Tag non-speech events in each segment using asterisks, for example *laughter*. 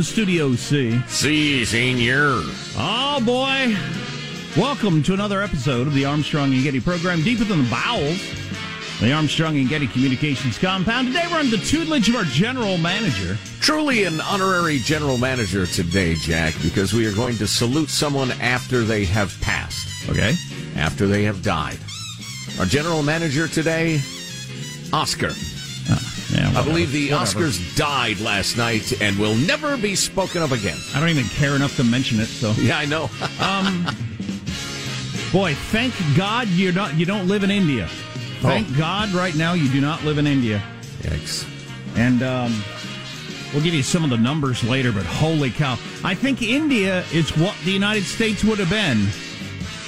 From Studio C. C, senior. Oh boy. Welcome to another episode of the Armstrong and Getty program, deeper than the bowels. The Armstrong and Getty Communications compound. Today we're under the tutelage of our general manager. Truly an honorary general manager today, Jack, because we are going to salute someone after they have passed. Okay. After they have died. Our general manager today, Oscar. Yeah, I believe the Whatever. Oscars died last night and will never be spoken of again. I don't even care enough to mention it, so Yeah, I know. *laughs* um boy, thank God you're not you don't live in India. Thank God right now you do not live in India. Yikes. And um, we'll give you some of the numbers later, but holy cow. I think India is what the United States would have been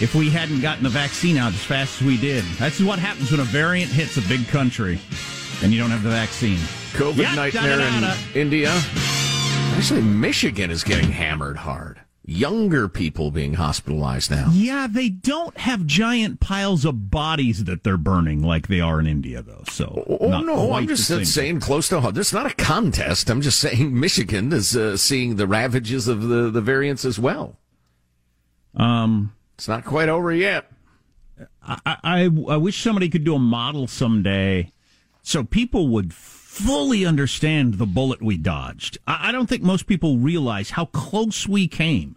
if we hadn't gotten the vaccine out as fast as we did. That's what happens when a variant hits a big country and you don't have the vaccine. COVID nightmare in India. Actually, Michigan is getting hammered hard. Younger people being hospitalized now. Yeah, they don't have giant piles of bodies that they're burning like they are in India, though. So, Oh no, I'm just saying close to home. Is not a contest. I'm just saying *laughs* Michigan is uh, seeing the ravages of the, the variants as well. Um, It's not quite over yet. I, I, I wish somebody could do a model someday so people would fully understand the bullet we dodged. I, I don't think most people realize how close we came.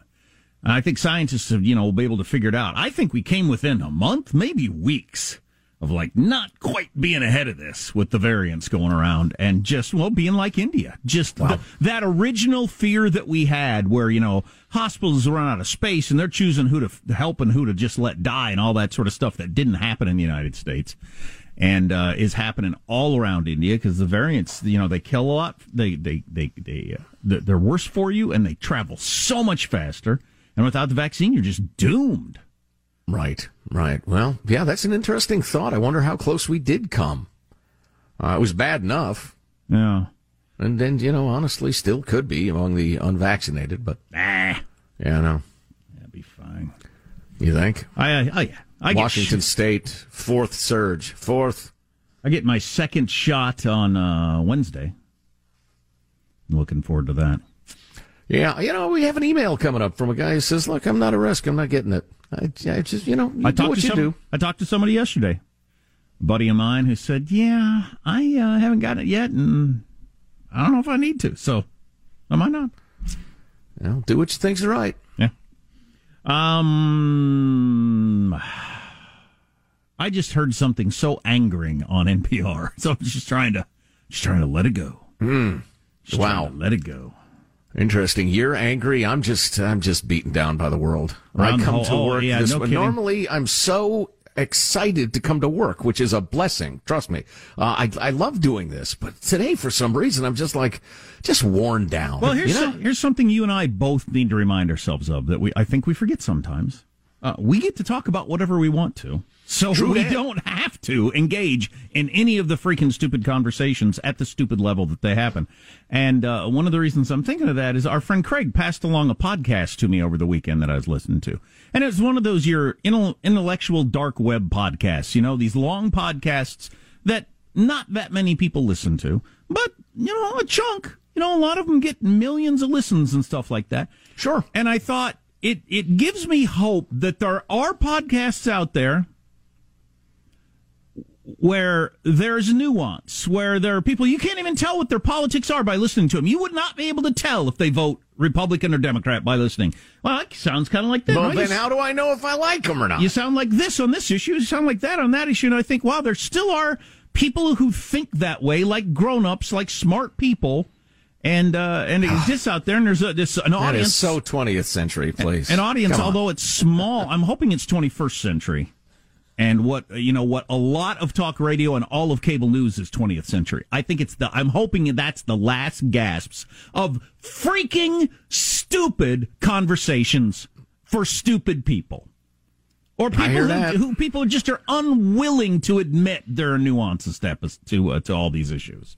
And I think scientists have, you know, will be able to figure it out. I think we came within a month, maybe weeks of like not quite being ahead of this with the variants going around and just, well, being like India. Just th- that original fear that we had where, you know, hospitals run out of space and they're choosing who to f- help and who to just let die and all that sort of stuff that didn't happen in the United States and uh, is happening all around India because the variants, you know, they kill a lot. They they they they uh, they're worse for you, and they travel so much faster. And without the vaccine, you're just doomed. Right, right. Well, yeah, that's an interesting thought. I wonder how close we did come. Uh, it was bad enough. Yeah. And then, you know, honestly, still could be among the unvaccinated, but. Nah. Yeah, no. That'd be fine. You think? I, I oh yeah. I Washington State, fourth surge. Fourth. I get my second shot on uh, Wednesday. Looking forward to that. Yeah, you know, we have an email coming up from a guy who says, "Look, I'm not a risk. I'm not getting it. I, I just, you know, you I do what you some, do." I talked to somebody yesterday, a buddy of mine, who said, "Yeah, I uh, haven't gotten it yet, and I don't know if I need to. So, am I might not. Know, do what you think's right." Um, I just heard something so angering on NPR, *laughs* so I'm just trying to, just trying to let it go. Mm. Just Wow. to let it go. Interesting. You're angry. I'm just I'm just beaten down by the world. Around I come whole- to oh, work yeah, this no. Normally I'm so excited to come to work, which is a blessing. Trust me. Uh, I I love doing this, but today for some reason I'm just like just worn down. Well, here's You know? some, here's something you and I both need to remind ourselves of that we I think we forget sometimes. Uh, we get to talk about whatever we want to, so True we that. don't have to engage in any of the freaking stupid conversations at the stupid level that they happen. And uh, one of the reasons I'm thinking of that is our friend Craig passed along a podcast to me over the weekend that I was listening to, and it was one of those your intel- intellectual dark web podcasts. You know, these long podcasts that not that many people listen to, but you know, a chunk. You know, a lot of them get millions of listens and stuff like that. Sure. And I thought it it gives me hope that there are podcasts out there where there's nuance, where there are people you can't even tell what their politics are by listening to them. You would not be able to tell if they vote Republican or Democrat by listening. Well, that sounds kind of like that. Well, you then how do I know if I like them or not? you sound like this on this issue. You sound like that on that issue. And I think, wow, there still are people who think that way, like grown-ups, like smart people, and uh, and it exists out there. And there's a, this an audience, is so 20th century, please. an audience, although it's small. I'm hoping it's 21st century. And what you know, what a lot of talk radio and all of cable news is 20th century. I think it's the. I'm hoping that's the last gasps of freaking stupid conversations for stupid people, or people who, who people just are unwilling to admit there are nuances to to uh, to all these issues.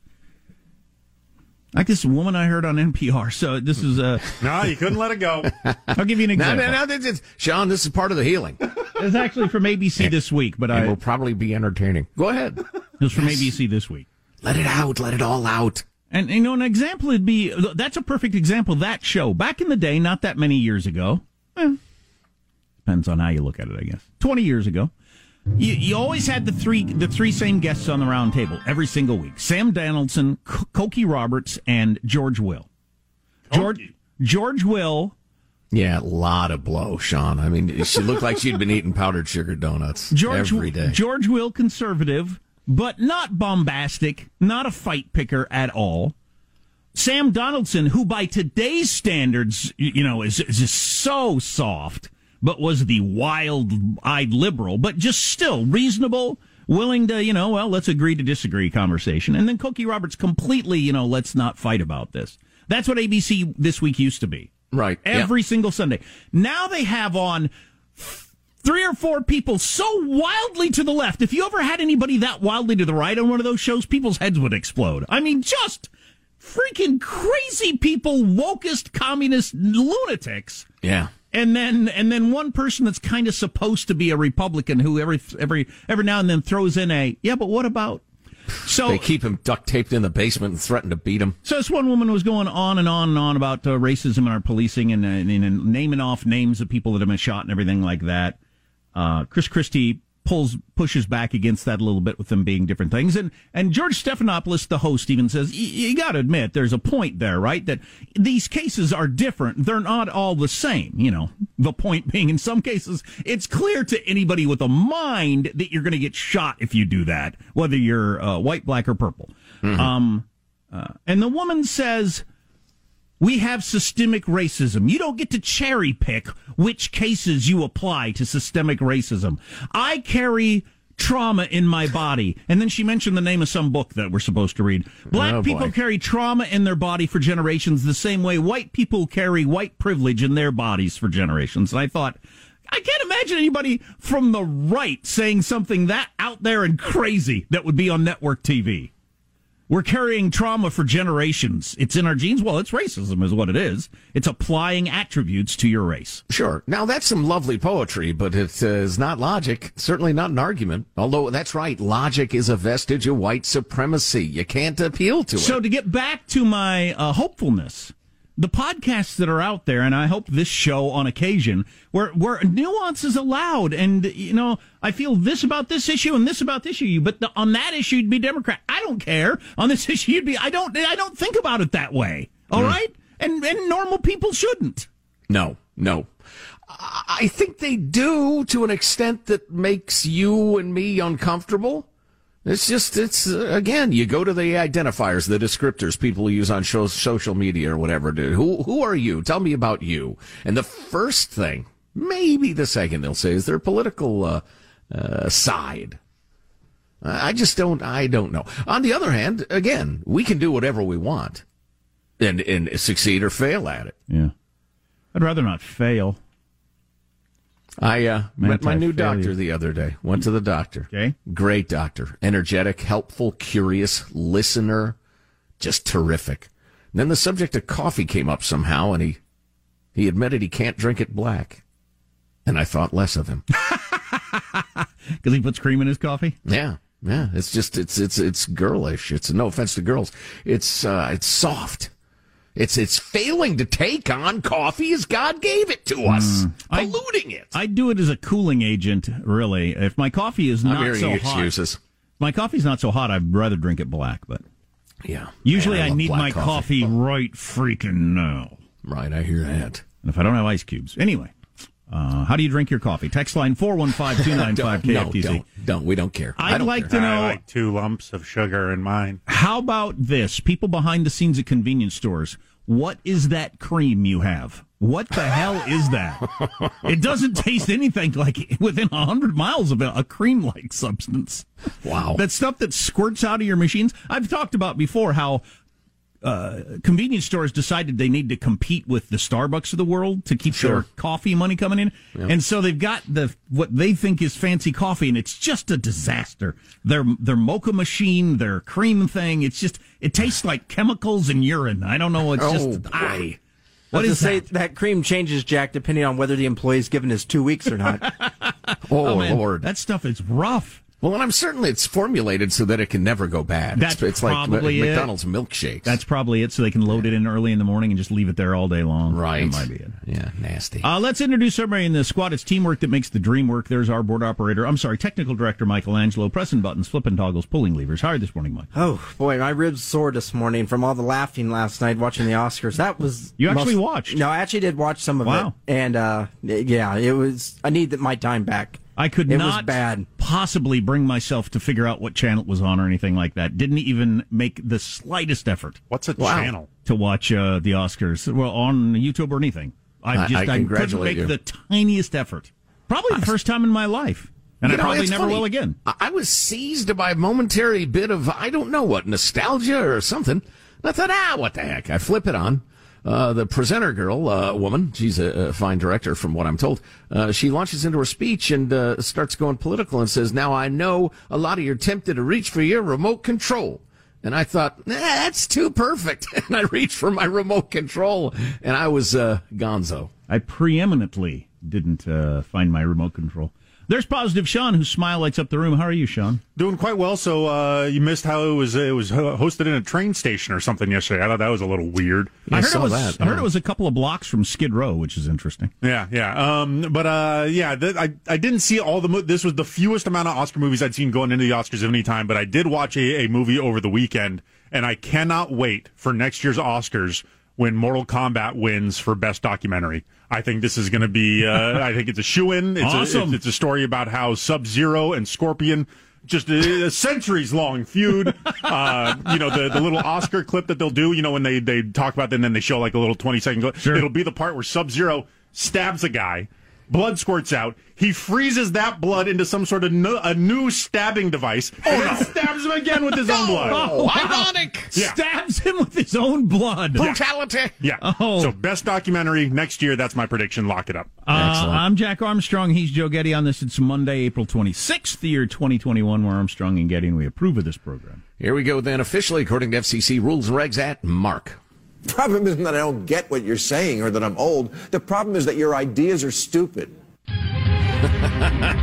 Like this woman I heard on NPR. So this is uh, *laughs* No, you couldn't let it go. I'll give you an example. no, no. This is, Sean, this is part of the healing. It's actually from ABC this week, but and I will probably be entertaining. Go ahead. it was from ABC this week. Let it out. Let it all out. And you know, an example would be that's a perfect example. That show back in the day, not that many years ago. eh, depends on how you look at it, I guess. Twenty years ago, you, you always had the three the three same guests on the round table every single week: Sam Donaldson, C- Cokie Roberts, and George Will. George George Will Yeah, a lot of blow, Sean. I mean, she *laughs* looked like she'd been eating powdered sugar donuts George every day. George Will conservative, but not bombastic, not a fight picker at all. Sam Donaldson, who by today's standards, y- you know, is, is just so soft, but was the wild-eyed liberal, but just still reasonable, willing to, you know, well, let's agree to disagree conversation. And then Cokie Roberts completely, you know, let's not fight about this. That's what ABC this week used to be. Right. yeah. Every single Sunday. Now they have on three or four people so wildly to the left. If you ever had anybody that wildly to the right on one of those shows, people's heads would explode. I mean, just freaking crazy people, wokest communist lunatics. Yeah. And then, and then one person that's kind of supposed to be a Republican who every, every, every now and then throws in a, yeah, but what about? *sighs* So They keep him duct taped in the basement and threaten to beat him. so this one woman was going on and on and on about uh, racism in our policing and, uh, and, and naming off names of people that have been shot and everything like that. Uh, Chris Christie pulls pushes back against that a little bit with them being different things. And and George Stephanopoulos, the host, even says you got to admit there's a point there, right? That these cases are different. They're not all the same. You know, the point being, in some cases, it's clear to anybody with a mind that you're going to get shot if you do that, whether you're uh, white, black, or purple. Um, uh, and the woman says, we have systemic racism. You don't get to cherry pick which cases you apply to systemic racism. I carry trauma in my body. And then she mentioned the name of some book that we're supposed to read. Black Oh, people carry trauma in their body for generations the same way white people carry white privilege in their bodies for generations. And I thought, I can't imagine anybody from the right saying something that out there and crazy that would be on network TV. We're carrying trauma for generations. It's in our genes. Well, it's racism, is what it is. It's applying attributes to your race. Sure. Now that's some lovely poetry, but it uh, is not logic. Certainly not an argument. Although that's right, logic is a vestige of white supremacy. You can't appeal to it. So, to get back to my uh, hopefulness, the podcasts that are out there, and I hope this show on occasion, where where nuance is allowed, and you know, I feel this about this issue and this about this issue, but the, on that issue you'd be Democrat. I don't care. On this *laughs* issue you'd be. I don't. I don't think about it that way. All Mm. right, and and normal people shouldn't. No, no. I I think they do to an extent that makes you and me uncomfortable. It's just, it's, uh, again, you go to the identifiers, the descriptors people use on show, social media or whatever. Dude. Who, who are you? Tell me about you. And the first thing, maybe the second they'll say is their political, uh, uh, side. I just don't, I don't know. On the other hand, again, we can do whatever we want and, and succeed or fail at it. Yeah, I'd rather not fail. I uh, met my new doctor the other day. Went to the doctor. Okay. Great doctor. Energetic, helpful, curious, listener. Just terrific. And then the subject of coffee came up somehow, and he he admitted he can't drink it black. And I thought less of him. *laughs* Because he puts cream in his coffee. yeah, yeah. It's just it's it's it's girlish. It's no offense to girls. It's uh, it's soft. It's it's failing to take on coffee as God gave it to us, hmm. I- polluting it. I do it as a cooling agent, really. If my coffee is not so excuses. hot, my coffee's not so hot. I'd rather drink it black. But Yeah. usually Man, I, need my coffee. right freaking now. Right, I hear that. And if I don't have ice cubes, anyway. Uh, how do you drink your coffee? Text line four one five two nine five *laughs* no, KFTC. don't, don't. We don't care. I I'd don't like care. to know. I like two lumps of sugar in mine. How about this? People behind the scenes at convenience stores. What is that cream you have? What the hell is that? *laughs* It doesn't taste anything like *laughs* within a hundred miles of a, a cream-like substance. Wow. That stuff that squirts out of your machines. I've talked about before how uh, convenience stores decided they need to compete with the Starbucks of the world to keep Sure. their coffee money coming in, and so they've got the what they think is fancy coffee, and it's just a disaster. Their their mocha machine, their cream thing, it's just it tastes like chemicals and urine. I don't know. It's Oh, just boy. ah. What to say that? that? cream changes, Jack, depending on whether the employee's given his two weeks or not. *laughs* Oh, man, Lord. that stuff is rough. Well, and I'm certain it's formulated so that it can never go bad. That's it's, it's like probably it. McDonald's milkshakes. That's probably it. So they can load it in early in the morning and just leave it there all day long. right. That might be it. Yeah, nasty. Uh, let's introduce everybody in the squad. It's teamwork that makes the dream work. There's our board operator. I'm sorry, technical director Michelangelo, pressing buttons, flipping toggles, pulling levers. How are you this morning, Mike? oh boy, my ribs sore this morning from all the laughing last night watching the Oscars. That was You actually most- watched? No, I actually did watch some of Wow. it, and uh, yeah, it was. I need my time back. I could It not was bad. possibly bring myself to figure out what channel it was on or anything like that. Didn't even make the slightest effort What's a Wow. channel? to watch uh, the Oscars. Well, on YouTube or anything. I I- just I I, couldn't make you. the tiniest effort. Probably the first time in my life, and You I know, probably never funny. will again. I I was seized by a momentary bit of, I don't know what, nostalgia or something. And I thought, ah, what the heck? I flip it on. Uh, the presenter girl, uh, woman, she's a, a fine director from what I'm told. Uh, she launches into her speech and uh, starts going political and says, Now I know a lot of you are tempted to reach for your remote control. And I thought, nah, that's too perfect. *laughs* And I reached for my remote control and I was uh, gonzo. I preeminently didn't uh, find my remote control. There's positive Sean, whose smile lights up the room. How are you, Sean? Doing quite well. So uh, you missed how it was it was hosted in a train station or something yesterday. I thought that was a little weird. I heard saw it was. that, I heard it was a couple of blocks from Skid Row, which is interesting. Yeah, yeah. Um, but uh, yeah, th- I I didn't see all the. Mo- this was the fewest amount of Oscar movies I'd seen going into the Oscars of any time. But I did watch a, a movie over the weekend, and I cannot wait for next year's Oscars when Mortal Kombat wins for best documentary. I think this is going to be. Uh, I think it's a shoe in. It's, a, Awesome. it's, it's a story about how Sub Zero and Scorpion. Just a, a centuries long feud. Uh, you know, the, the little Oscar clip that they'll do, you know, when they, they talk about it and then they show like a little 20 second clip. Sure. It'll be the part where Sub Zero stabs a guy, blood squirts out. He freezes that blood into some sort of no, a new stabbing device and then stabs him again with his own blood. Oh, ironic! Yeah. Stabs him with his own blood. Brutality! Yeah. Oh. So best documentary next year. That's my prediction. Lock it up. Uh, I'm Jack Armstrong. He's Joe Getty on this. It's Monday, April 26th, the year 2021. We're Armstrong and Getty, and we approve of this program. Here we go then, officially, according to FCC rules and regs, at Mark. *laughs* problem isn't that I don't get what you're saying or that I'm old. The problem is that your ideas are stupid.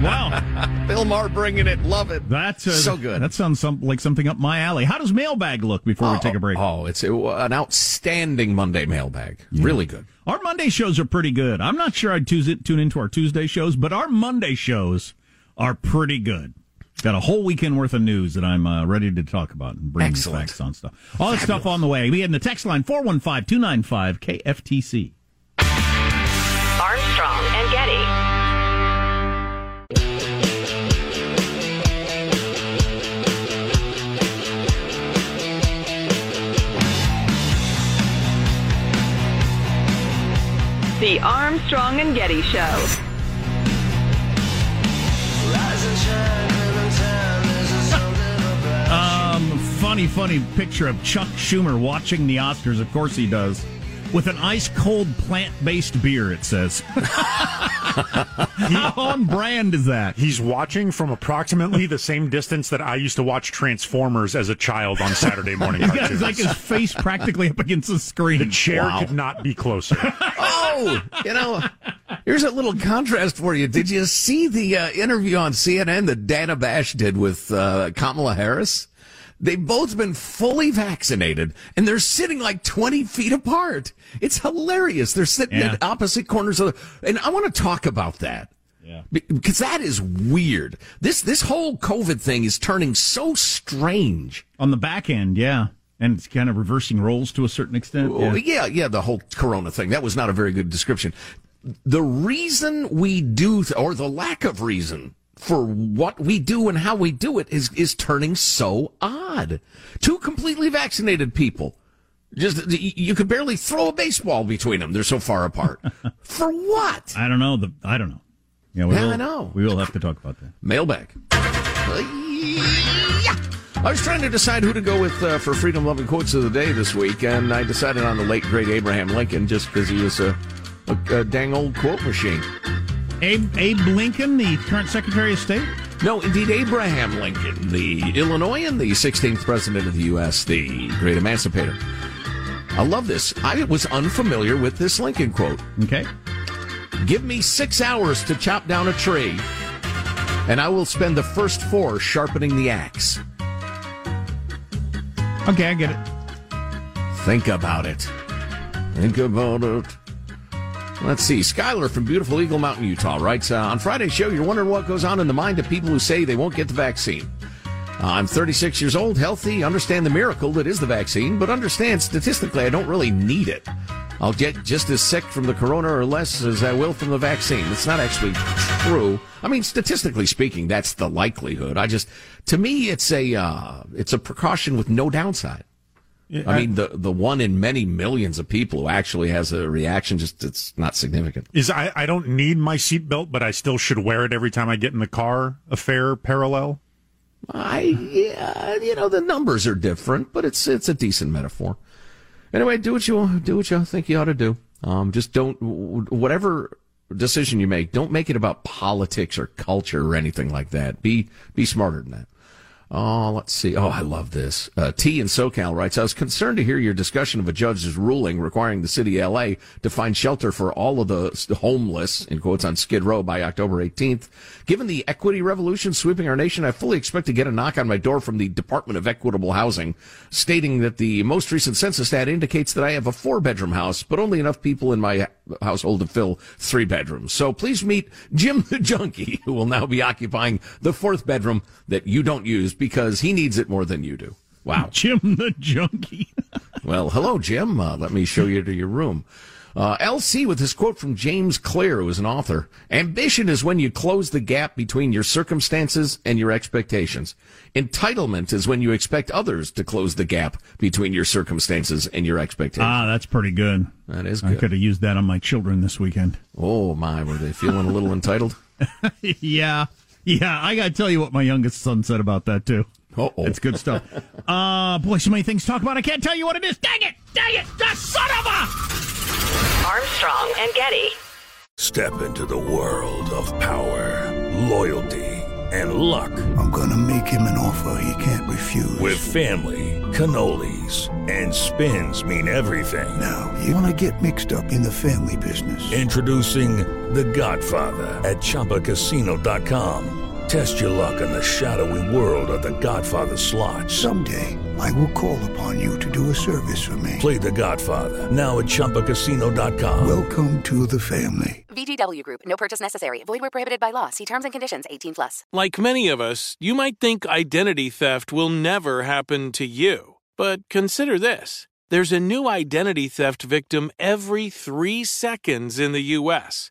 wow. Bill Maher bringing it. Love it. That's uh, so good. That sounds some, like something up my alley. How does mailbag look before we take a break? Oh, it's a, an outstanding Monday mailbag. Really good. Our Monday shows are pretty good. I'm not sure I'd tune into our Tuesday shows, but our Monday shows are pretty good. Got a whole weekend worth of news that I'm uh, ready to talk about and bring Excellent. facts on stuff. All that stuff on the way. We had in the text line 415 295 KFTC. Armstrong and Getty. The Armstrong and Getty Show. Funny, funny picture of Chuck Schumer watching the Oscars. Of course he does. With an ice cold plant based beer, it says. *laughs* How on brand is that? He's watching from approximately the same distance that I used to watch Transformers as a child on Saturday morning *laughs* He's got like his face practically up against the screen. the chair Wow. could not be closer. *laughs* Oh, you know, here's a little contrast for you. Did you see the uh, interview on CNN that Dana Bash did with uh, Kamala Harris? They've both been fully vaccinated and they're sitting like 20 feet apart. It's hilarious. They're sitting Yeah. at opposite corners of the, and I want to talk about that. Yeah. Because that is weird. This, this whole COVID thing is turning so strange. On the back end, yeah. And it's kind of reversing roles to a certain extent. Oh, yeah, yeah, the whole corona thing. That was not a very good description. The reason we do, th- or the lack of reason for what we do and how we do it is, is turning so odd. Two completely vaccinated people. Just, you could barely throw a baseball between them. They're so far apart. *laughs* for what? I don't know. The I don't know. Yeah, we Yeah, will, I know. We will have to talk about that. Mailbag. Yeah. I was trying to decide who to go with uh, for freedom loving quotes of the day this week, and I decided on the late great Abraham Lincoln just because he was a, a, a dang old quote machine. Abe, Abe Lincoln, the current Secretary of State. No, indeed, Abraham Lincoln, the Illinoisan, the 16th president of the U.S., the great emancipator. I love this. I was unfamiliar with this Lincoln quote. Okay. Give me six hours to chop down a tree, and I will spend the first four sharpening the axe. Okay, I get it. Think about it. Think about it. Let's see. Skylar from beautiful Eagle Mountain, Utah writes uh, On Friday's show, you're wondering what goes on in the mind of people who say they won't get the vaccine. Uh, I'm 36 years old, healthy, understand the miracle that is the vaccine, but understand statistically I don't really need it. I'll get just as sick from the corona or less as I will from the vaccine. It's not actually true. I mean, statistically speaking, that's the likelihood. I just, to me, it's a, uh, it's a precaution with no downside. I mean, the the one in many millions of people who actually has a reaction, just it's not significant. Is I, I don't need my seatbelt, but I still should wear it every time I get in the car. A fair parallel. I yeah, you know the numbers are different, but it's it's a decent metaphor. Anyway, do what you do what you think you ought to do. Um, just don't whatever decision you make, don't make it about politics or culture or anything like that. Be be smarter than that. Oh, let's see. Oh, I love this. Uh, T in SoCal writes, I was concerned to hear your discussion of a judge's ruling requiring the city of LA to find shelter for all of the homeless, in quotes, on Skid Row by October 18th. Given the equity revolution sweeping our nation, I fully expect to get a knock on my door from the Department of Equitable Housing stating that the most recent census data indicates that I have a four bedroom house, but only enough people in my household to fill three bedrooms. So please meet Jim the Junkie, who will now be occupying the fourth bedroom that you don't use because he needs it more than you do. Wow. Jim the Junkie. *laughs* well, hello, Jim. Uh, let me show you to your room. Uh, LC with this quote from James Clear, who is an author. Ambition is when you close the gap between your circumstances and your expectations. Entitlement is when you expect others to close the gap between your circumstances and your expectations. Ah, that's pretty good. That is I could have used that on my children this weekend. Oh, my. Were they feeling a little *laughs* entitled? yeah. Yeah, I got to tell you what my youngest son said about that, too. Uh-oh. It's good stuff. *laughs* uh, boy, so many things to talk about. I can't tell you what it is. Dang it! Dang it! The son of a! Armstrong and Getty. Step into the world of power, loyalty, and luck. I'm going to make him an offer he can't refuse. With family, cannolis, and spins mean everything. Now, you want to get mixed up in the family business. Introducing The Godfather at ChumbaCasino.com. Test your luck in the shadowy world of The Godfather slot. Someday, I will call upon you to do a service for me. Play The Godfather now at ChumbaCasino.com. Welcome to the family. VGW Group. No purchase necessary. Void where prohibited by law. See terms and conditions. 18 plus. Like many of us, you might think identity theft will never happen to you. But consider this. There's a new identity theft victim every three seconds in the U.S.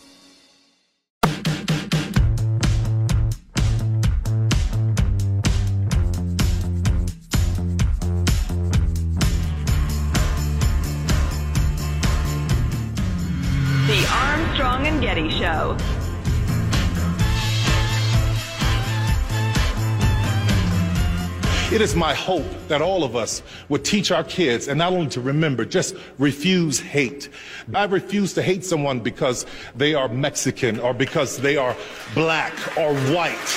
It is my hope that all of us would teach our kids and not only to remember, just refuse hate. I refuse to hate someone because they are Mexican or because they are black or white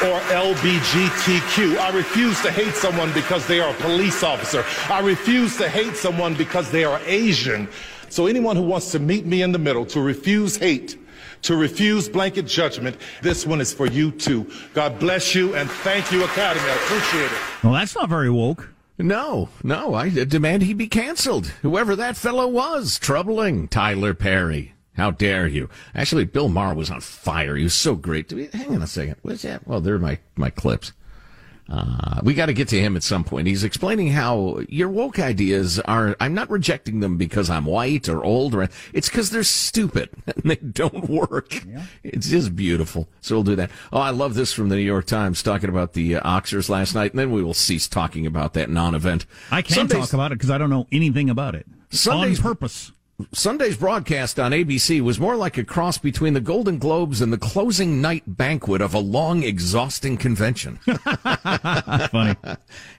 or LBGTQ. I refuse to hate someone because they are a police officer. I refuse to hate someone because they are Asian. So anyone who wants to meet me in the middle, to refuse hate, to refuse blanket judgment, this one is for you too. God bless you and thank you, Academy. I appreciate it. Well, that's not very woke. No, no, I demand he be canceled. Whoever that fellow was, troubling Tyler Perry. How dare you? Actually, Bill Maher was on fire. He was so great. Hang on a second. What's that? Well, there are my, my clips. Uh, we got to get to him at some point. He's explaining how your woke ideas are, I'm not rejecting them because I'm white or old or, it's because they're stupid *laughs* and they don't work. Yeah. It's just beautiful. So we'll do that. Oh, I love this from the New York Times talking about the uh, Oscars last night, and then we will cease talking about that non-event. I can't Sundays, talk about it because I don't know anything about it. Sundays, On purpose. Sunday's broadcast on ABC was more like a cross between the Golden Globes and the closing night banquet of a long, exhausting convention. *laughs* Funny.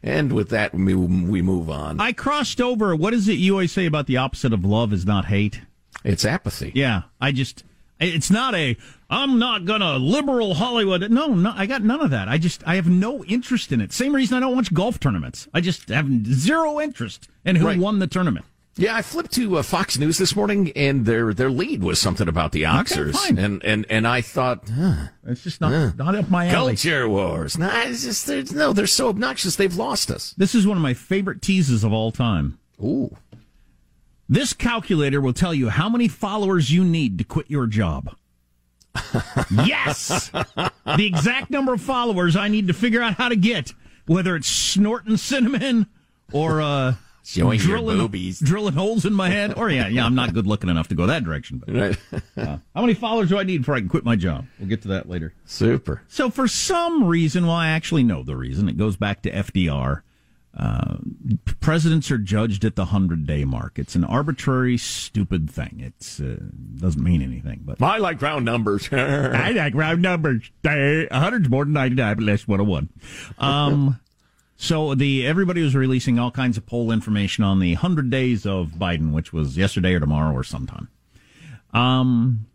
And with that, we, we move on. I crossed over. What is it you always say about the opposite of love is not hate? It's apathy. Yeah. I just, it's not a, I'm not gonna liberal Hollywood. No, no, I got none of that. I just, I have no interest in it. Same reason I don't watch golf tournaments. I just have zero interest in who right. won the tournament. Yeah, I flipped to uh, Fox News this morning, and their their lead was something about the Oscars, okay, and and and I thought, huh, it's just not huh. not up my alley. Culture wars. No, it's just they're, no, they're so obnoxious. They've lost us. This is one of my favorite teases of all time. Ooh, this calculator will tell you how many followers you need to quit your job. *laughs* yes, the exact number of followers I need to figure out how to get, whether it's snorting cinnamon or uh, Showing your drilling, boobies. drilling holes in my head. Or yeah, yeah, I'm not good looking enough to go that direction. But Right. uh, how many followers do I need before I can quit my job? We'll get to that later. Super. So for some reason, well, I actually know the reason. It goes back to FDR. Uh, presidents are judged at the hundred day mark. It's an arbitrary, stupid thing. It uh, doesn't mean anything. But I like round numbers. *laughs* I like round numbers. Hundred's more than ninety nine, but less one hundred one. Um, so the everybody was releasing all kinds of poll information on the hundred days of Biden, which was yesterday or tomorrow or sometime. Um,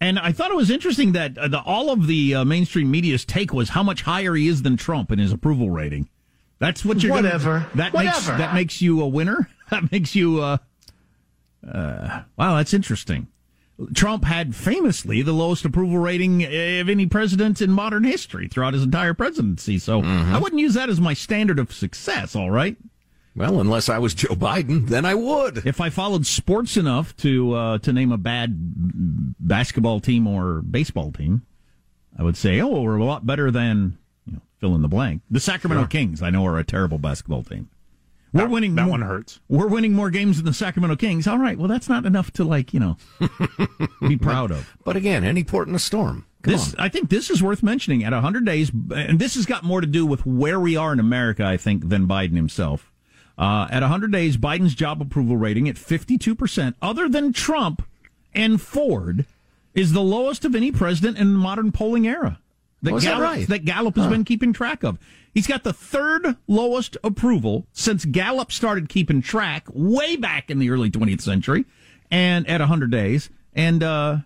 and I thought it was interesting that uh, the, all of the uh, mainstream media's take was how much higher he is than Trump in his approval rating. That's what you're Whatever. Gonna, that makes that makes you a winner. *laughs* That makes you. Uh, uh, wow, that's interesting. Trump had famously the lowest approval rating of any president in modern history throughout his entire presidency. So I wouldn't use that as my standard of success. All right. Well, unless I was Joe Biden, then I would. If I followed sports enough to uh, to name a bad basketball team or baseball team, I would say, oh, we're a lot better than you know, fill in the blank. The Sacramento Sure. Kings, I know, are a terrible basketball team. We're That- winning. that more, one hurts. We're winning more games than the Sacramento Kings. All right, well, that's not enough to like you know *laughs* be proud of. But again, any port in a storm. Come this, on. I think this is worth mentioning. At 100 days, and this has got more to do with where we are in America, I think, than Biden himself. Uh, at 100 days, Biden's job approval rating at 52%, other than Trump and Ford, is the lowest of any president in the modern polling era. That Oh, is that Gallup, right? that Gallup has been keeping track of. He's got the third lowest approval since Gallup started keeping track way back in the early 20th century and at 100 days. And, uh,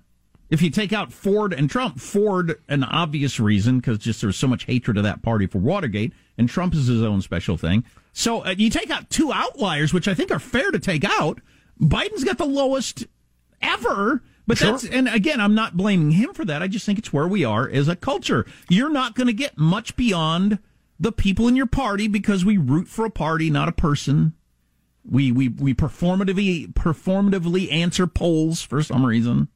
if you take out Ford and Trump, Ford, an obvious reason, because just there was so much hatred of that party for Watergate, and Trump is his own special thing. So uh, you take out two outliers, which I think are fair to take out. Biden's got the lowest ever. But Sure. that's, and again, I'm not blaming him for that. I just think it's where we are as a culture. You're not going to get much beyond the people in your party because we root for a party, not a person. We, we, we performatively, performatively answer polls for some reason.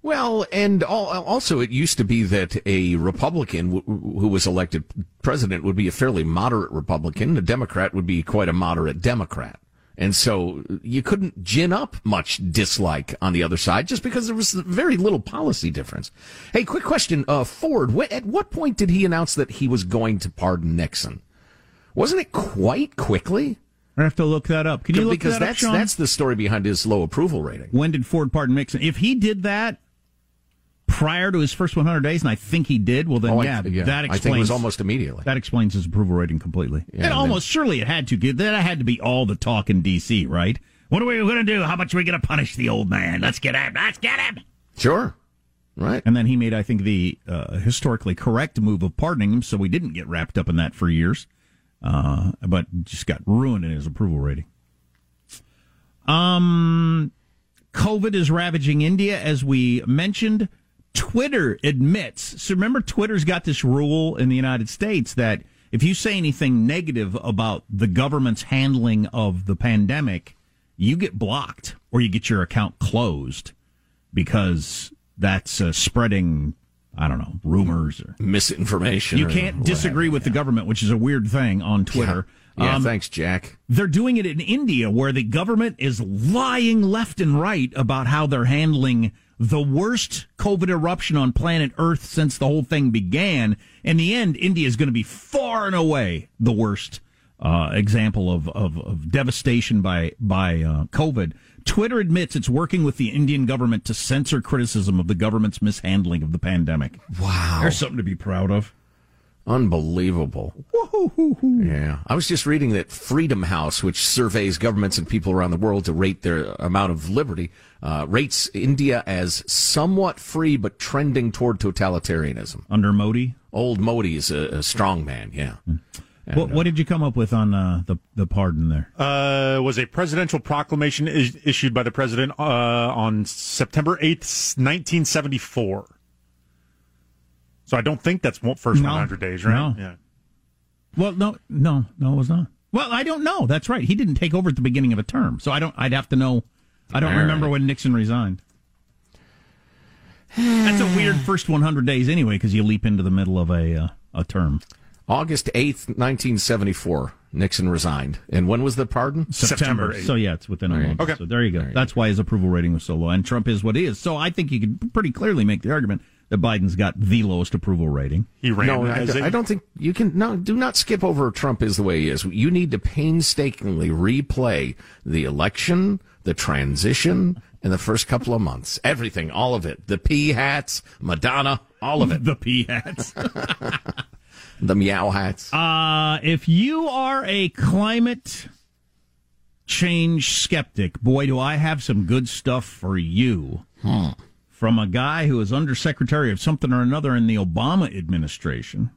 Well, and also it used to be that a Republican who was elected president would be a fairly moderate Republican. A Democrat would be quite a moderate Democrat. And so you couldn't gin up much dislike on the other side just because there was very little policy difference. Hey, quick question. Uh, Ford, wh- at what point did he announce that he was going to pardon Nixon? Wasn't it quite quickly? I have to look that up. Can you look because that up, that's Sean? that's the story behind his low approval rating. when did Ford pardon Nixon? If he did that prior to his first 100 days, and I think he did, well then Oh, I- yeah, yeah. that I explains. think it was almost immediately. That explains his approval rating completely. Yeah, it and almost surely it had to. get- That had to be all the talk in D.C. Right? What are we going to do? How much are we going to punish the old man? Let's get him. Let's get him. Sure. Right. And then he made, I think, the uh, historically correct move of pardoning him, so we didn't get wrapped up in that for years, uh, but just got ruined in his approval rating. Um, COVID is ravaging India, as we mentioned. Twitter admits. So remember, Twitter's got this rule in the United States that if you say anything negative about the government's handling of the pandemic, you get blocked or you get your account closed because that's uh, spreading. I don't know rumors or Misinformation. You can't disagree with the government, which is a weird thing on Twitter. Yeah, Um, thanks, Jack. they're doing it in India where the government is lying left and right about how they're handling the worst COVID eruption on planet Earth since the whole thing began. In the end, India is going to be far and away the worst uh, example of, of, of devastation by, by uh, COVID. Twitter admits it's working with the Indian government to censor criticism of the government's mishandling of the pandemic. Wow. There's something to be proud of. Unbelievable. Yeah. I was just reading that Freedom House, which surveys governments and people around the world to rate their amount of liberty, uh, rates India as somewhat free but trending toward totalitarianism. Under Modi? Old Modi is a, a strong man, yeah. What, what did you come up with on uh, the, the pardon there? uh, was a presidential proclamation is- issued by the president uh, on September 8th, 1974. So I don't think that's one- first No. 100 days, right? No. Yeah. Well, no, no, no, it was not. Well, I don't know. That's right. He didn't take over at the beginning of a term, so I don't. I'd have to know. I don't All remember right. when Nixon resigned. That's a weird first 100 days anyway, because you leap into the middle of a uh, a term. August 8th, 1974, Nixon resigned. And when was the pardon? September. So yeah, it's within a All right. month. Okay. So there you go. That's why his approval rating was so low, and Trump is what he is. So I think you could pretty clearly make the argument that Biden's got the lowest approval rating. He ran no, I, as a- I don't think you can. No, do not skip over Trump is the way he is. You need to painstakingly replay the election, the transition, and the first couple of months. Everything, all of it. The pea hats, Madonna, all of it. the pea hats. *laughs* the meow hats. Uh, if you are a climate change skeptic, boy, do I have some good stuff for you. From a guy who was undersecretary of something or another in the Obama administration.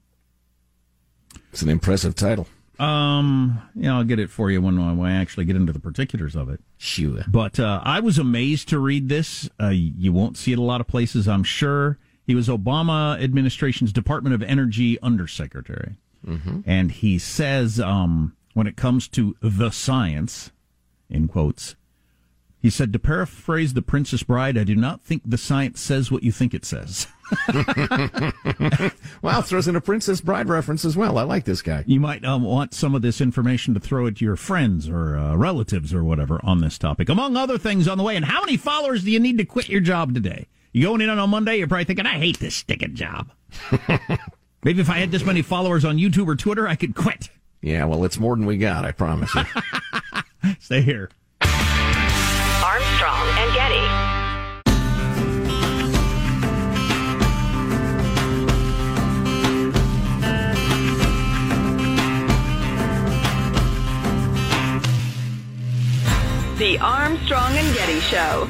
It's an impressive title. Um, yeah, I'll get it for you when, I actually get into the particulars of it. Sure. But uh, I was amazed to read this. Uh, you won't see it a lot of places, I'm sure. He was Obama administration's Department of Energy undersecretary. Mhm. And he says, um, when it comes to the science, in quotes, he said, to paraphrase The Princess Bride, I do not think the science says what you think it says. *laughs* wow, throws in a Princess Bride reference as well. I like this guy. You might um, want some of this information to throw it to your friends or uh, relatives or whatever on this topic, among other things on the way. And how many followers do you need to quit your job today? You going in on a Monday, you're probably thinking, I hate this sticking job. *laughs* Maybe if I had this many followers on YouTube or Twitter, I could quit. Yeah, well, it's more than we got, I promise you. *laughs* Stay here. The Armstrong and Getty Show.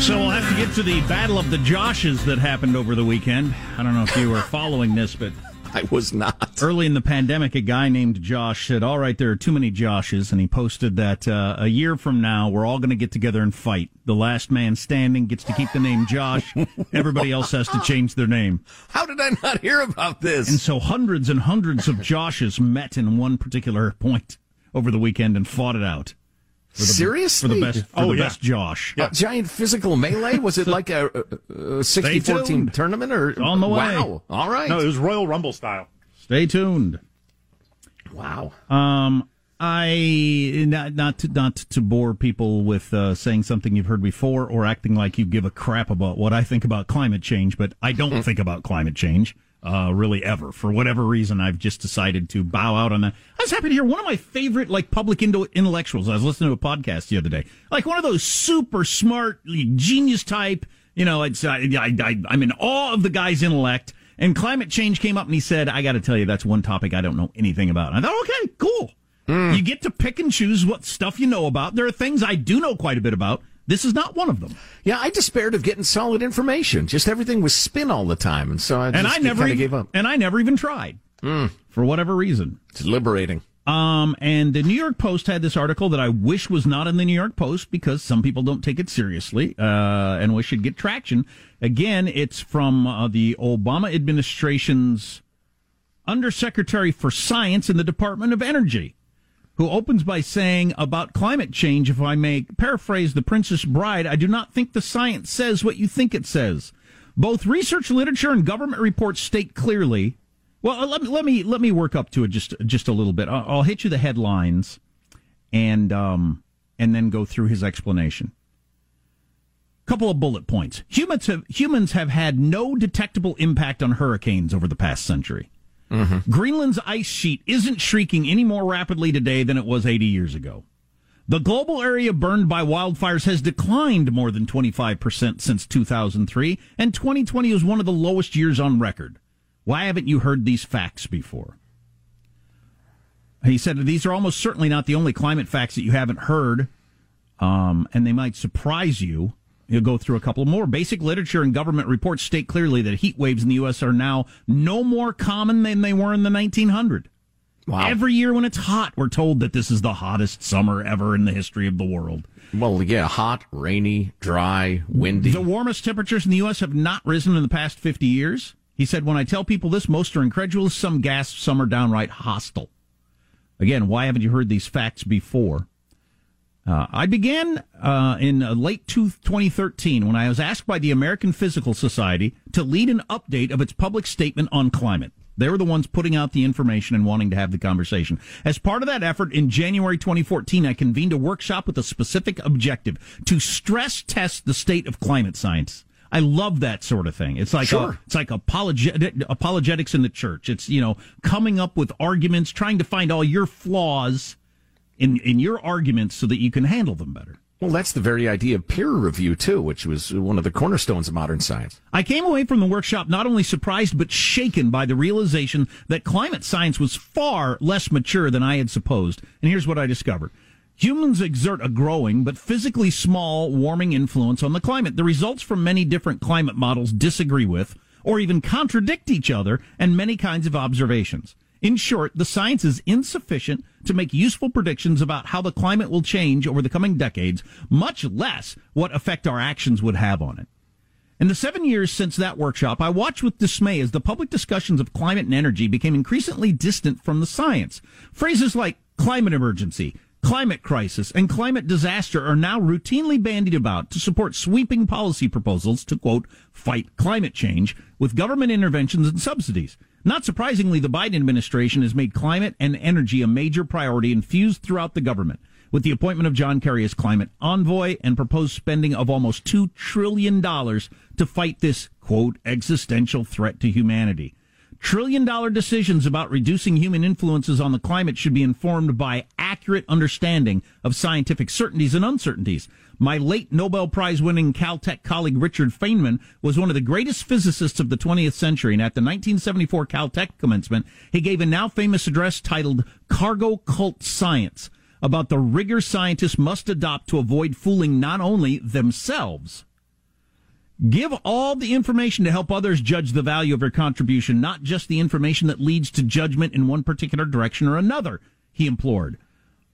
So we'll have to get to the Battle of the Joshes that happened over the weekend. I don't know if you were following this, but I was not. Early in the pandemic, a guy named Josh said, "All right, there are too many Joshes," and he posted that uh, a year from now, we're all going to get together and fight. The last man standing gets to keep the name Josh. *laughs* Everybody else has to change their name. How did I not hear about this? And so hundreds and hundreds of Joshes met in one particular point over the weekend and fought it out. For the, Seriously? For the best, for Oh, the yeah. best Josh. A giant physical melee? Was it *laughs* like a, a, a 64 team tournament or On the way. Wow. All right. No, it was Royal Rumble style. Stay tuned. Wow. Um, I not not to not to bore people with uh, saying something you've heard before or acting like you give a crap about what I think about climate change, but I don't think about climate change uh, really ever. For whatever reason, I've just decided to bow out on that. I was happy to hear one of my favorite like public indo- intellectuals. I was listening to a podcast the other day, like one of those super smart genius type. You know, it's I, I, I I'm in awe of the guy's intellect. And climate change came up, and he said, "I got to tell you, that's one topic I don't know anything about." And I thought, okay, cool. You get to pick and choose what stuff you know about. There are things I do know quite a bit about. This is not one of them. Yeah, I despaired of getting solid information. Just everything was spin all the time, and so I just and I never even, gave up. And I never even tried for whatever reason. It's liberating. Um, and the New York Post had this article that I wish was not in the New York Post because some people don't take it seriously, uh, and wish it'd get traction. Again, it's from uh, the Obama administration's Undersecretary for Science in the Department of Energy, who opens by saying about climate change, if I may paraphrase the Princess Bride, I do not think the science says what you think it says. Both research literature and government reports state clearly. Well, let me let me let me work up to it just just a little bit. I'll, I'll hit you the headlines, and um and then go through his explanation. Couple of bullet points. Humans have humans have had no detectable impact on hurricanes over the past century. Greenland's ice sheet isn't shrinking any more rapidly today than it was 80 years ago. The global area burned by wildfires has declined more than 25% since 2003, and 2020 is one of the lowest years on record. Why haven't you heard these facts before? He said these are almost certainly not the only climate facts that you haven't heard, um, and they might surprise you. He'll go through a couple more. Basic literature and government reports state clearly that heat waves in the U.S. are now no more common than they were in the 1900s. Wow. Every year when it's hot, we're told that this is the hottest summer ever in the history of the world. Well, yeah, hot, rainy, dry, windy. The warmest temperatures in the U.S. have not risen in the past 50 years. He said, when I tell people this, most are incredulous, some gasp, some are downright hostile. Again, why haven't you heard these facts before? Uh, I began uh, in uh, late 2013 when I was asked by the American Physical Society to lead an update of its public statement on climate. They were the ones putting out the information and wanting to have the conversation. As part of that effort, in January 2014, I convened a workshop with a specific objective to stress test the state of climate science. I love that sort of thing. It's like Sure. a, it's like apologetic, apologetics in the church. It's you know coming up with arguments, trying to find all your flaws in in your arguments so that you can handle them better. Well, that's the very idea of peer review, too, which was one of the cornerstones of modern science. I came away from the workshop not only surprised but shaken by the realization that climate science was far less mature than I had supposed. And here's what I discovered. Humans exert a growing but physically small warming influence on the climate. The results from many different climate models disagree with or even contradict each other and many kinds of observations. In short, the science is insufficient to make useful predictions about how the climate will change over the coming decades, much less what effect our actions would have on it. In the seven years since that workshop, I watched with dismay as the public discussions of climate and energy became increasingly distant from the science. Phrases like climate emergency, climate crisis, and climate disaster are now routinely bandied about to support sweeping policy proposals to, quote, fight climate change with government interventions and subsidies. Not surprisingly, the Biden administration has made climate and energy a major priority infused throughout the government with the appointment of John Kerry as climate envoy and proposed spending of almost $2 trillion to fight this, quote, existential threat to humanity. Trillion dollar decisions about reducing human influences on the climate should be informed by accurate understanding of scientific certainties and uncertainties. My late Nobel Prize winning Caltech colleague Richard Feynman was one of the greatest physicists of the 20th century, and at the 1974 Caltech commencement, he gave a now famous address titled Cargo Cult Science about the rigor scientists must adopt to avoid fooling not only themselves, Give all the information to help others judge the value of your contribution, not just the information that leads to judgment in one particular direction or another, he implored.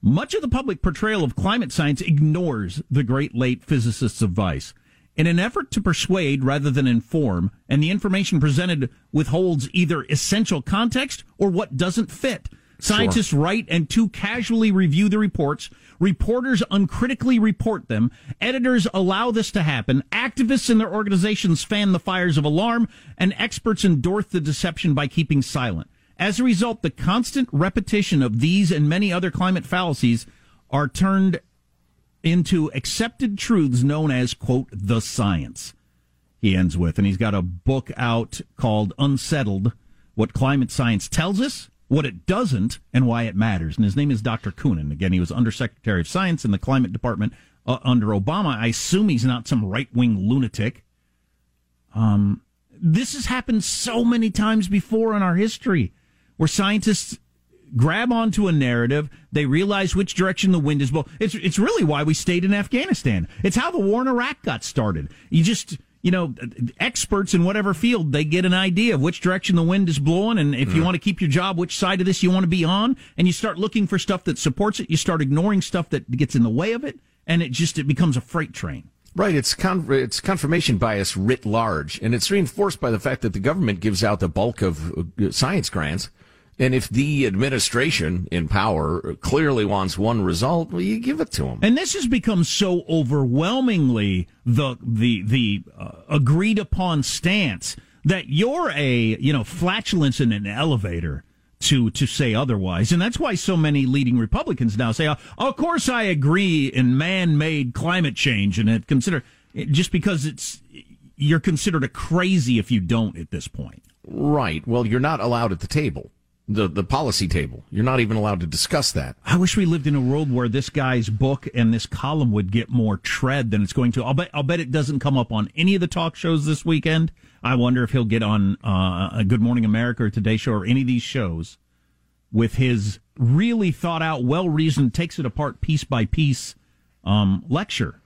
Much of the public portrayal of climate science ignores the great late physicist's advice. In an effort to persuade rather than inform, and the information presented withholds either essential context or what doesn't fit. Scientists write and too casually review the reports. Reporters uncritically report them. Editors allow this to happen. Activists and their organizations fan the fires of alarm, and experts endorse the deception by keeping silent. As a result, the constant repetition of these and many other climate fallacies are turned into accepted truths known as, quote, the science. He ends with, and he's got a book out called Unsettled What Climate Science Tells Us what it doesn't and why it matters. And his name is Dr. Koonin. Again, he was Undersecretary of Science in the Climate Department uh, under Obama. I assume he's not some right wing lunatic. Um, this has happened so many times before in our history where scientists grab onto a narrative, they realize which direction the wind is blowing. It's, it's really why we stayed in Afghanistan. It's how the war in Iraq got started. You just, you know, experts in whatever field, they get an idea of which direction the wind is blowing. And if you want to keep your job, which side of this you want to be on. And you start looking for stuff that supports it. You start ignoring stuff that gets in the way of it. And it just, it becomes a freight train. Right, it's con- it's confirmation bias writ large, and it's reinforced by the fact that the government gives out the bulk of uh, science grants. And if the administration in power clearly wants one result, well, you give it to them. And this has become so overwhelmingly the the the uh, agreed upon stance that you're a you know flatulence in an elevator to to say otherwise, and that's why so many leading Republicans now say, "Oh, "Of course, I agree in man-made climate change," and it consider just because it's you're considered a crazy if you don't at this point. Right. Well, you're not allowed at the table, the the policy table. You're not even allowed to discuss that. I wish we lived in a world where this guy's book and this column would get more tread than it's going to. I'll bet. I'll bet it doesn't come up on any of the talk shows this weekend. I wonder if he'll get on uh, a Good Morning America or Today Show or any of these shows with his really thought out, well reasoned, takes it apart piece by piece um, lecture.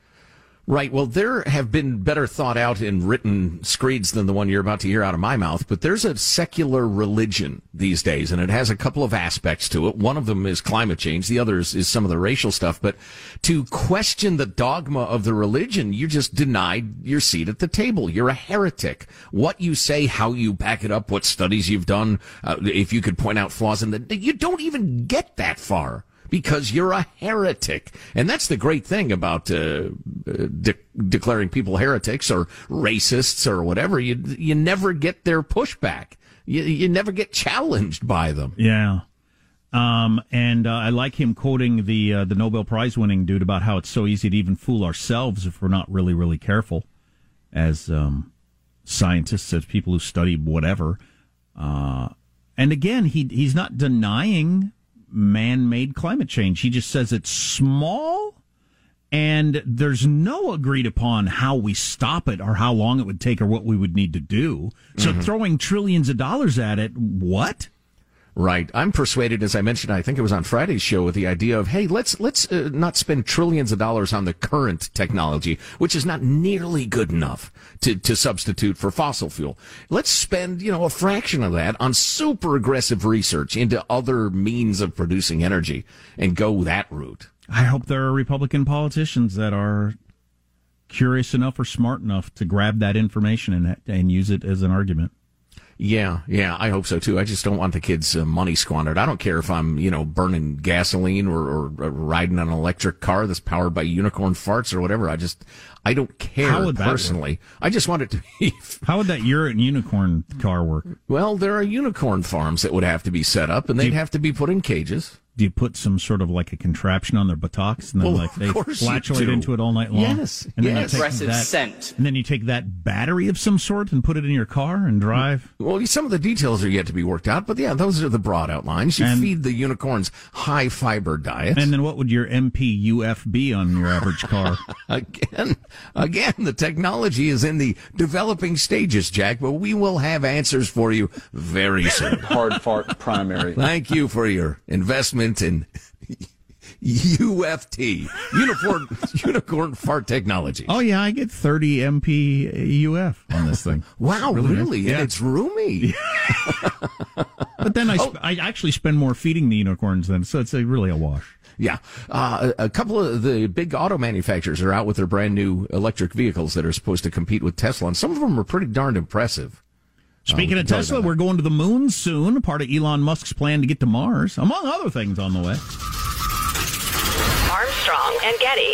Right. Well, there have been better thought out and written screeds than the one you're about to hear out of my mouth, but there's a secular religion these days, and it has a couple of aspects to it. One of them is climate change. The other is, is some of the racial stuff. But to question the dogma of the religion, you just denied your seat at the table. You're a heretic. What you say, how you back it up, what studies you've done, uh, if you could point out flaws in the, you don't even get that far because you're a heretic. And that's the great thing about uh, de- declaring people heretics or racists or whatever. You you never get their pushback. You you never get challenged by them. Yeah. Um, and uh, I like him quoting the uh, the Nobel Prize winning dude about how it's so easy to even fool ourselves if we're not really really careful as um, scientists, as people who study whatever. Uh, and again, he he's not denying man-made climate change. He just says it's small and there's no agreed upon how we stop it or how long it would take or what we would need to do. So Mm-hmm. throwing trillions of dollars at it, what? Right. I'm persuaded, as I mentioned, I think it was on Friday's show, with the idea of, hey, let's let's uh, not spend trillions of dollars on the current technology, which is not nearly good enough to, to substitute for fossil fuel. Let's spend, you know, a fraction of that on super aggressive research into other means of producing energy and go that route. I hope there are Republican politicians that are curious enough or smart enough to grab that information and and use it as an argument. Yeah, yeah, I hope so too. I just don't want the kids' uh, money squandered. I don't care if I'm, you know, burning gasoline or, or, or riding an electric car that's powered by unicorn farts or whatever. I just, I don't care How would that work? personally. I just want it to be. *laughs* How would that urine unicorn car work? Well, there are unicorn farms that would have to be set up, and they'd have to be put in cages. Do you put some sort of like a contraption on their buttocks and then Well, like they course flatulate into it all night long? Yes, and then yes. you take Aggressive that, scent. And then you take that battery of some sort and put it in your car and drive. Well, some of the details are yet to be worked out, but yeah, those are the broad outlines. You And- feed the unicorns high fiber diet. And then what would your MPUF be on your average car? *laughs* again, again, the technology is in the developing stages, Jack, but we will have answers for you very soon. Hard fart primary. Thank you for your investment in UFT, unicorn, unicorn fart technology. oh yeah, I get 30 MPUF on this thing. *laughs* Wow, Really really? Yeah. And it's roomy. *laughs* But then I, Oh. I actually spend more feeding the unicorns then, so it's a, really a wash. Yeah. Uh, a a couple of the big auto manufacturers are out with their brand new electric vehicles that are supposed to compete with Tesla, and some of them are pretty darned impressive. Speaking we of Tesla, we're going to the moon soon, part of Elon Musk's plan to get to Mars, among other things on the way. Armstrong and Getty.